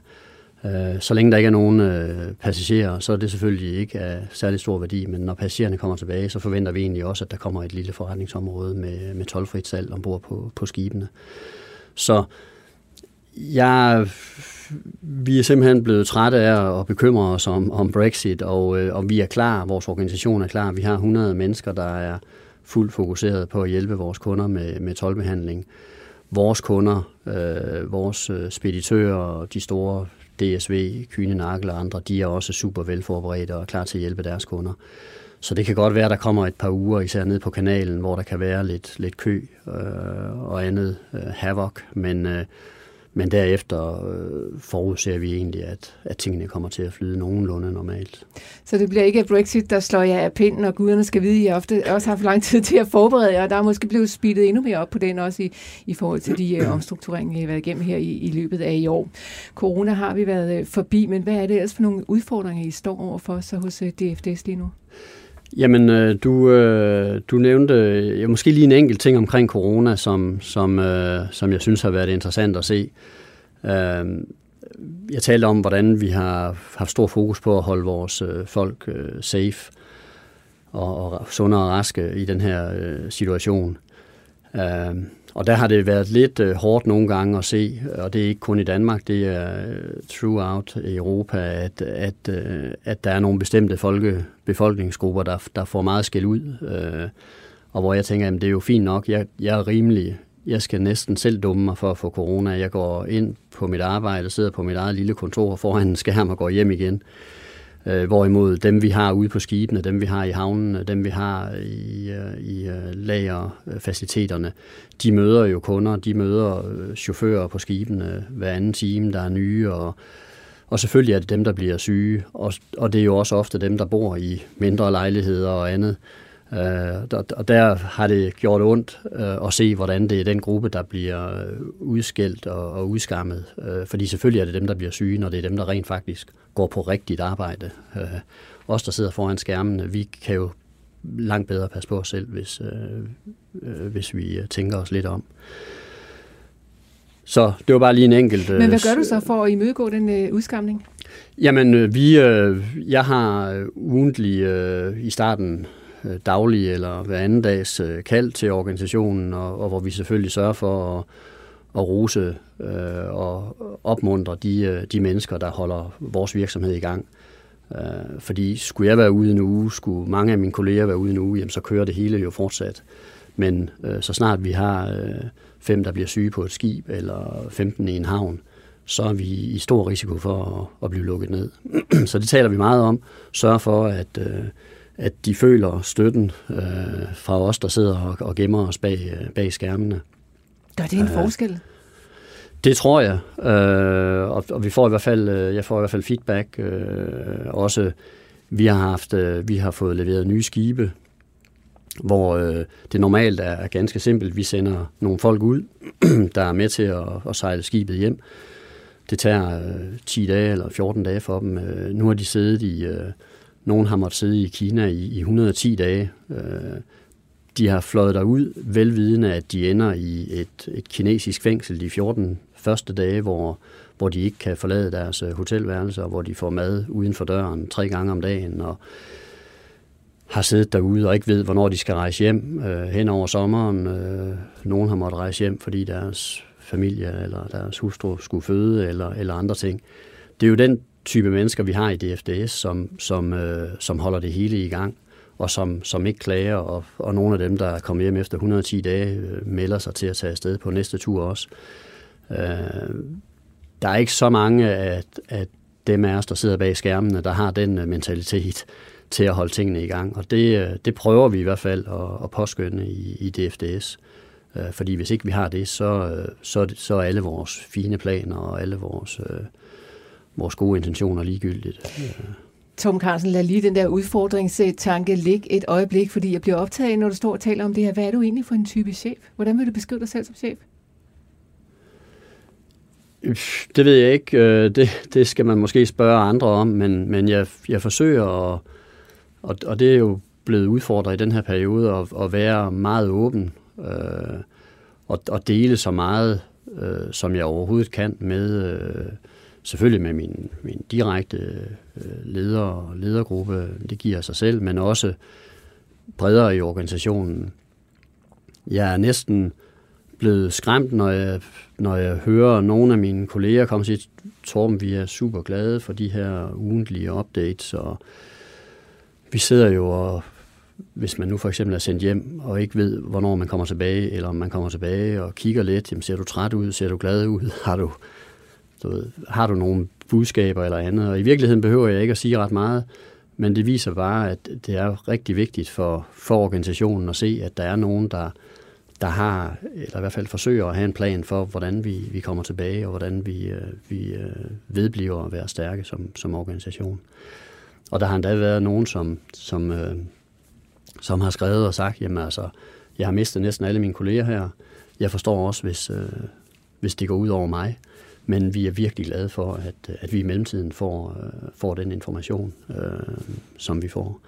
D: Øh, så længe der ikke er nogen øh, passagerer, så er det selvfølgelig ikke af særlig stor værdi, men når passagererne kommer tilbage, så forventer vi egentlig også, at der kommer et lille forretningsområde med, med tolvfrit salg ombord på, på skibene. Så jeg, vi er simpelthen blevet trætte af at bekymre os om, om Brexit, og, øh, og vi er klar, vores organisation er klar. Vi har 100 mennesker, der er fuldt fokuseret på at hjælpe vores kunder med, med tolvbehandling. Vores kunder, øh, vores speditører og de store DSV, Kyne Nakkel og andre, de er også super velforberedte og klar til at hjælpe deres kunder. Så det kan godt være, at der kommer et par uger, især ned på kanalen, hvor der kan være lidt, lidt kø øh, og andet øh, havoc, men øh, men derefter øh, forudser vi egentlig, at, at tingene kommer til at flyde nogenlunde normalt.
C: Så det bliver ikke Brexit, der slår jer af pinden, og guderne skal vide, at I ofte også har haft lang tid til at forberede jer, og der er måske blevet speedet endnu mere op på den også i, i forhold til de øh, omstruktureringer, I har været igennem her i, i løbet af i år. Corona har vi været øh, forbi, men hvad er det ellers for nogle udfordringer, I står overfor så hos øh, DFDS lige nu?
D: Jamen, øh, du, øh, du nævnte ja, måske lige en enkelt ting omkring corona, som, som, øh, som jeg synes har været interessant at se. Øhm, jeg talte om, hvordan vi har haft stor fokus på at holde vores øh, folk øh, safe og, og sunde og raske i den her øh, situation. Øhm, og der har det været lidt øh, hårdt nogle gange at se, og det er ikke kun i Danmark, det er throughout Europa, at, at, øh, at der er nogle bestemte folke, befolkningsgrupper, der, der får meget skæld ud. Øh, og hvor jeg tænker, at det er jo fint nok, jeg, jeg er rimelig, jeg skal næsten selv dumme mig for at få corona. Jeg går ind på mit arbejde, sidder på mit eget lille kontor foran en skærm og går hjem igen. Øh, hvorimod dem, vi har ude på skibene, dem, vi har i havnen, dem, vi har i, øh, i øh, lagerfaciliteterne, de møder jo kunder, de møder chauffører på skibene hver anden time, der er nye, og, og selvfølgelig er det dem, der bliver syge, og, og det er jo også ofte dem, der bor i mindre lejligheder og andet. Øh, og der har det gjort ondt øh, at se, hvordan det er den gruppe, der bliver udskældt og, og udskammet. Øh, fordi selvfølgelig er det dem, der bliver syge, når det er dem, der rent faktisk går på rigtigt arbejde. Øh, os, der sidder foran skærmen, vi kan jo langt bedre passe på os selv, hvis, øh, øh, hvis vi tænker os lidt om. Så det var bare lige en enkelt...
C: Men hvad gør du så for at imødegå den øh, udskamning?
D: Jamen, vi, øh, jeg har ugentlig øh, i starten Øh, daglige daglig eller hver anden dags øh, kald til organisationen, og, og hvor vi selvfølgelig sørger for at at rose øh, og opmuntre de, øh, de mennesker, der holder vores virksomhed i gang. Øh, fordi skulle jeg være ude en uge, skulle mange af mine kolleger være ude en uge, jamen, så kører det hele jo fortsat. Men øh, så snart vi har øh, fem, der bliver syge på et skib, eller 15 i en havn, så er vi i stor risiko for at, at blive lukket ned. så det taler vi meget om. Sørg for, at, øh, at de føler støtten øh, fra os, der sidder og, og gemmer os bag, øh, bag skærmene.
C: Gør det en øh, forskel?
D: Det tror jeg, øh, og, og vi får i hvert fald, øh, jeg får i hvert fald feedback. Øh, også vi har haft, øh, vi har fået leveret nye skibe, hvor øh, det normalt er, er ganske simpelt. Vi sender nogle folk ud, der er med til at, at sejle skibet hjem. Det tager øh, 10 dage eller 14 dage for dem. Øh, nu har de siddet i, øh, nogen har måttet sidde i Kina i, i 110 dage. Øh, de har fløjet derud, velvidende, at de ender i et, et kinesisk fængsel de 14 første dage, hvor, hvor de ikke kan forlade deres øh, hotelværelse, hotelværelser, hvor de får mad uden for døren tre gange om dagen, og har siddet derude og ikke ved, hvornår de skal rejse hjem øh, hen over sommeren. Øh, nogen har måttet rejse hjem, fordi deres familie eller deres hustru skulle føde eller, eller andre ting. Det er jo den type mennesker, vi har i DFDS, som, som, øh, som holder det hele i gang og som, som ikke klager, og, og nogle af dem, der er kommet hjem efter 110 dage, øh, melder sig til at tage afsted på næste tur også. Øh, der er ikke så mange af, af dem af os, der sidder bag skærmene, der har den øh, mentalitet til at holde tingene i gang, og det, øh, det prøver vi i hvert fald at, at påskynde i, i DFDS. Øh, fordi hvis ikke vi har det, så, øh, så, så er alle vores fine planer og alle vores, øh, vores gode intentioner ligegyldigt.
C: Tom Carlsen, lad lige den der udfordringstanke ligge et øjeblik, fordi jeg bliver optaget, når du står og taler om det her. Hvad er du egentlig for en type chef? Hvordan vil du beskrive dig selv som chef?
D: Det ved jeg ikke. Øh, det, det skal man måske spørge andre om, men, men jeg, jeg forsøger, at, og, og det er jo blevet udfordret i den her periode, at, at være meget åben øh, og, og dele så meget, øh, som jeg overhovedet kan med... Øh, selvfølgelig med min, min direkte øh, leder og ledergruppe, det giver sig selv, men også bredere i organisationen. Jeg er næsten blevet skræmt, når jeg, når jeg hører nogle af mine kolleger komme og sige, Torben, vi er super glade for de her ugentlige updates, og vi sidder jo og hvis man nu for eksempel er sendt hjem og ikke ved, hvornår man kommer tilbage, eller om man kommer tilbage og kigger lidt, jamen ser du træt ud, ser du glad ud, har du, du ved, har du nogle budskaber eller andet? Og i virkeligheden behøver jeg ikke at sige ret meget, men det viser bare, at det er rigtig vigtigt for, for organisationen at se, at der er nogen, der, der har, eller i hvert fald forsøger at have en plan for, hvordan vi, vi kommer tilbage, og hvordan vi, øh, vi øh, vedbliver at være stærke som, som organisation. Og der har endda været nogen, som, som, øh, som har skrevet og sagt, jamen altså, jeg har mistet næsten alle mine kolleger her. Jeg forstår også, hvis, øh, hvis det går ud over mig. Men vi er virkelig glade for, at, at vi i mellemtiden får, øh, får den information, øh, som vi får.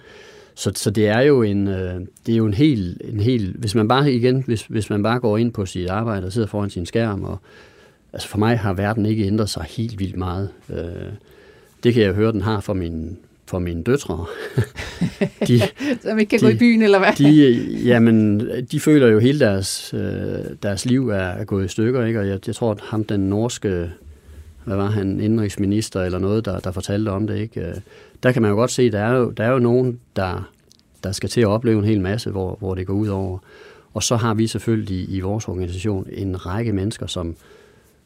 D: Så, så det er jo en, øh, det er jo en helt, en helt, hvis man bare igen, hvis, hvis man bare går ind på sit arbejde og sidder foran sin skærm og altså for mig har verden ikke ændret sig helt vildt meget. Øh, det kan jeg høre, den har for min for mine døtre.
C: de, Som ikke kan de, gå i byen, eller hvad?
D: De, jamen, de føler jo hele deres, øh, deres liv er, er gået i stykker, ikke? og jeg, jeg tror, at ham, den norske, hvad var han, indrigsminister eller noget, der, der fortalte om det, ikke? Øh, der kan man jo godt se, der er jo, der er jo nogen, der, der skal til at opleve en hel masse, hvor, hvor det går ud over. Og så har vi selvfølgelig i, i vores organisation en række mennesker, som,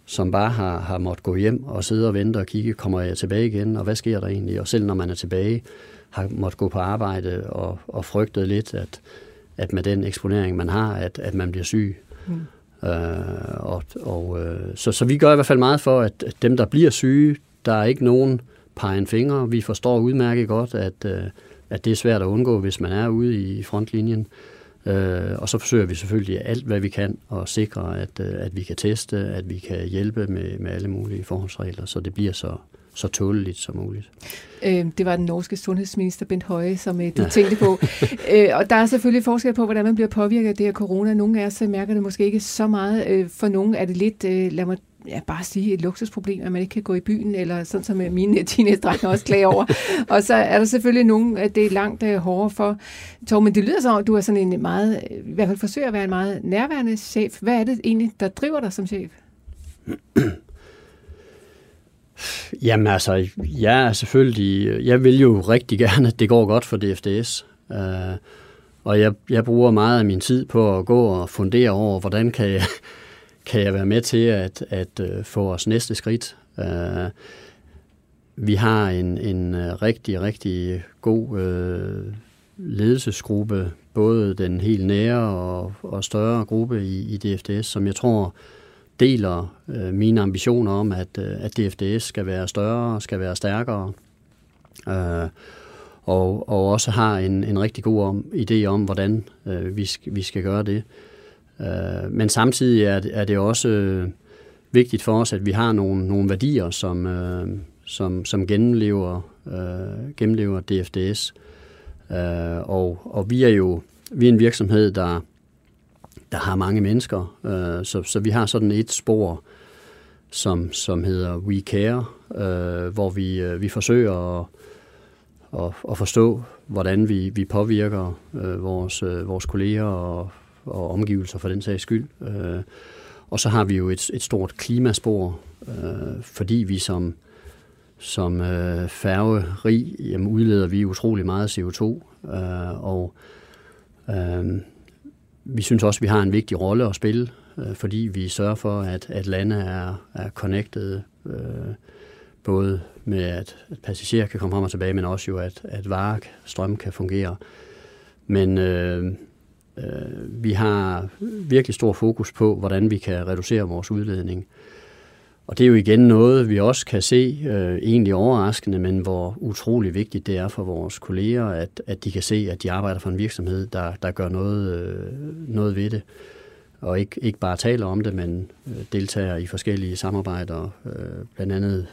D: som bare har, har måttet gå hjem og sidde og vente og kigge, kommer jeg tilbage igen, og hvad sker der egentlig? Og selv når man er tilbage, har måttet gå på arbejde og, og frygtet lidt, at, at med den eksponering, man har, at, at man bliver syg. Mm. Øh, og, og, øh, så, så vi gør i hvert fald meget for, at, dem, der bliver syge, der er ikke nogen pege fingre. Vi forstår udmærket godt, at, øh, at det er svært at undgå, hvis man er ude i frontlinjen. Øh, Øh, og så forsøger vi selvfølgelig alt, hvad vi kan, at sikre, at, øh, at vi kan teste, at vi kan hjælpe med, med alle mulige forholdsregler, så det bliver så, så tåleligt som muligt.
C: Øh, det var den norske sundhedsminister Bent Høje, som øh, du ja. tænkte på. øh, og der er selvfølgelig forskel på, hvordan man bliver påvirket af det her corona. Nogle af os mærker det måske ikke så meget. Øh, for nogle er det lidt, øh, lad mig ja, bare sige et luksusproblem, at man ikke kan gå i byen, eller sådan som mine teenage også klager over. og så er der selvfølgelig nogen, at det er langt uh, hårdere for. Tor, men det lyder som at du er sådan en meget, i hvert fald forsøger at være en meget nærværende chef. Hvad er det egentlig, der driver dig som chef?
D: Jamen altså, jeg er selvfølgelig, jeg vil jo rigtig gerne, at det går godt for DFDS. Øh, og jeg, jeg bruger meget af min tid på at gå og fundere over, hvordan kan jeg, kan jeg være med til at, at øh, få os næste skridt. Uh, vi har en, en øh, rigtig, rigtig god uh, ledelsesgruppe, både den helt nære og, og større gruppe i, i DFDS, som jeg tror deler øh, mine ambitioner om, at, øh, at DFDS skal være større, skal være stærkere, øh, og, og også har en, en rigtig god om, idé om, hvordan øh, vi, vi skal gøre det. Øh, men samtidig er det, er det også øh, vigtigt for os, at vi har nogle, nogle værdier, som, øh, som, som gennemlever, øh, gennemlever DFDS. Øh, og, og vi er jo vi er en virksomhed, der, der har mange mennesker, øh, så, så vi har sådan et spor, som, som hedder We Care, øh, hvor vi, øh, vi forsøger at, at, at forstå, hvordan vi, vi påvirker øh, vores, øh, vores kolleger og og omgivelser for den sags skyld. Øh, og så har vi jo et, et stort klimaspor, øh, fordi vi som, som øh, færgerig, jamen udleder vi utrolig meget CO2, øh, og øh, vi synes også, at vi har en vigtig rolle at spille, øh, fordi vi sørger for, at, at lande er, er connected, øh, både med at, at passagerer kan komme frem og tilbage, men også jo, at, at varer, strøm kan fungere. Men øh, Øh, vi har virkelig stor fokus på, hvordan vi kan reducere vores udledning. Og det er jo igen noget, vi også kan se, øh, egentlig overraskende, men hvor utrolig vigtigt det er for vores kolleger, at, at de kan se, at de arbejder for en virksomhed, der, der gør noget, øh, noget ved det. Og ikke, ikke bare taler om det, men øh, deltager i forskellige samarbejder. Øh, blandt andet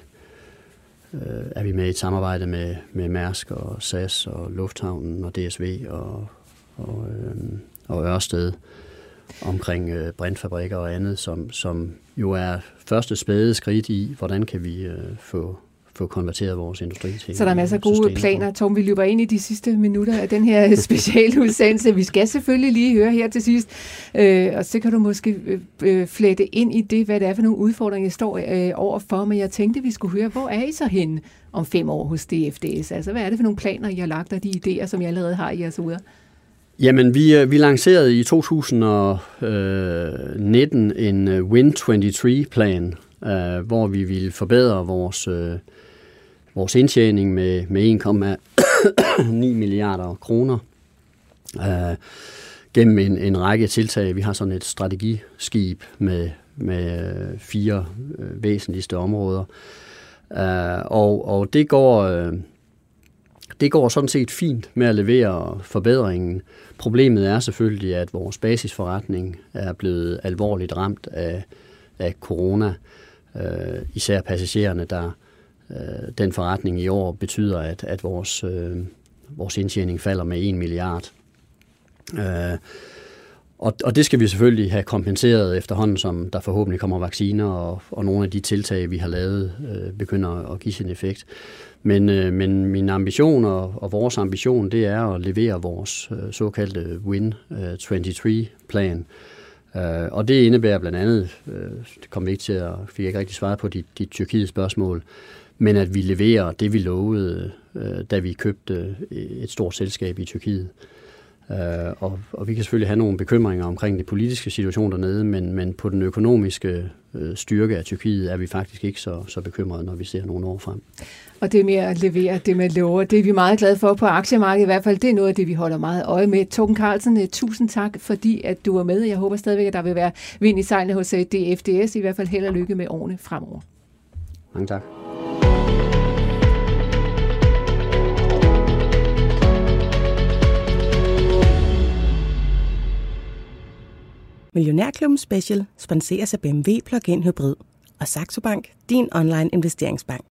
D: øh, er vi med i et samarbejde med, med Mærsk og SAS og Lufthavnen og DSV og, og øh, og Ørsted omkring øh, brintfabrikker og andet, som, som jo er første spæde skridt i, hvordan kan vi øh, få få konverteret vores industri til.
C: Så der er masser af gode planer. Tom, vi løber ind i de sidste minutter af den her speciale udsendelse. Vi skal selvfølgelig lige høre her til sidst, øh, og så kan du måske øh, øh, flette ind i det, hvad det er for nogle udfordringer, jeg står øh, overfor. Men jeg tænkte, vi skulle høre, hvor er I så henne om fem år hos DFDS? Altså, hvad er det for nogle planer, I har lagt, og de idéer, som I allerede har i jeres uder?
D: Jamen, vi, øh, vi lancerede i 2019 øh, en øh, Win23-plan, øh, hvor vi ville forbedre vores, vores indtjening med, med 1,9 milliarder kroner gennem en, en række tiltag. Vi har sådan et strategiskib med, med fire væsentligste områder. og, og det går det går sådan set fint med at levere forbedringen. Problemet er selvfølgelig, at vores basisforretning er blevet alvorligt ramt af, af corona. Øh, især passagererne, der øh, den forretning i år betyder, at, at vores, øh, vores indtjening falder med 1 milliard. Øh, og, og det skal vi selvfølgelig have kompenseret efterhånden, som der forhåbentlig kommer vacciner, og, og nogle af de tiltag, vi har lavet, øh, begynder at give sin effekt. Men, øh, men min ambition og, og vores ambition, det er at levere vores øh, såkaldte Win øh, 23-plan. Øh, og det indebærer blandt andet, øh, det kom vi ikke til at, fik ikke rigtig svaret på dit, dit Tyrkiet spørgsmål, men at vi leverer det, vi lovede, øh, da vi købte øh, et stort selskab i Tyrkiet. Øh, og, og vi kan selvfølgelig have nogle bekymringer omkring det politiske situation dernede, men, men på den økonomiske øh, styrke af Tyrkiet er vi faktisk ikke så, så bekymrede, når vi ser nogle år frem.
C: Og det med at levere, det med lover, det er vi meget glade for på aktiemarkedet i hvert fald. Det er noget af det, vi holder meget øje med. Torben Carlsen, øh, tusind tak, fordi at du var med. Jeg håber stadigvæk, at der vil være vind i sejlene hos øh, DFDS. I hvert fald held og lykke med årene fremover.
D: Mange tak.
A: Millionærklubben Special sponseres af BMW Plug-in Hybrid og Saxo Bank, din online investeringsbank.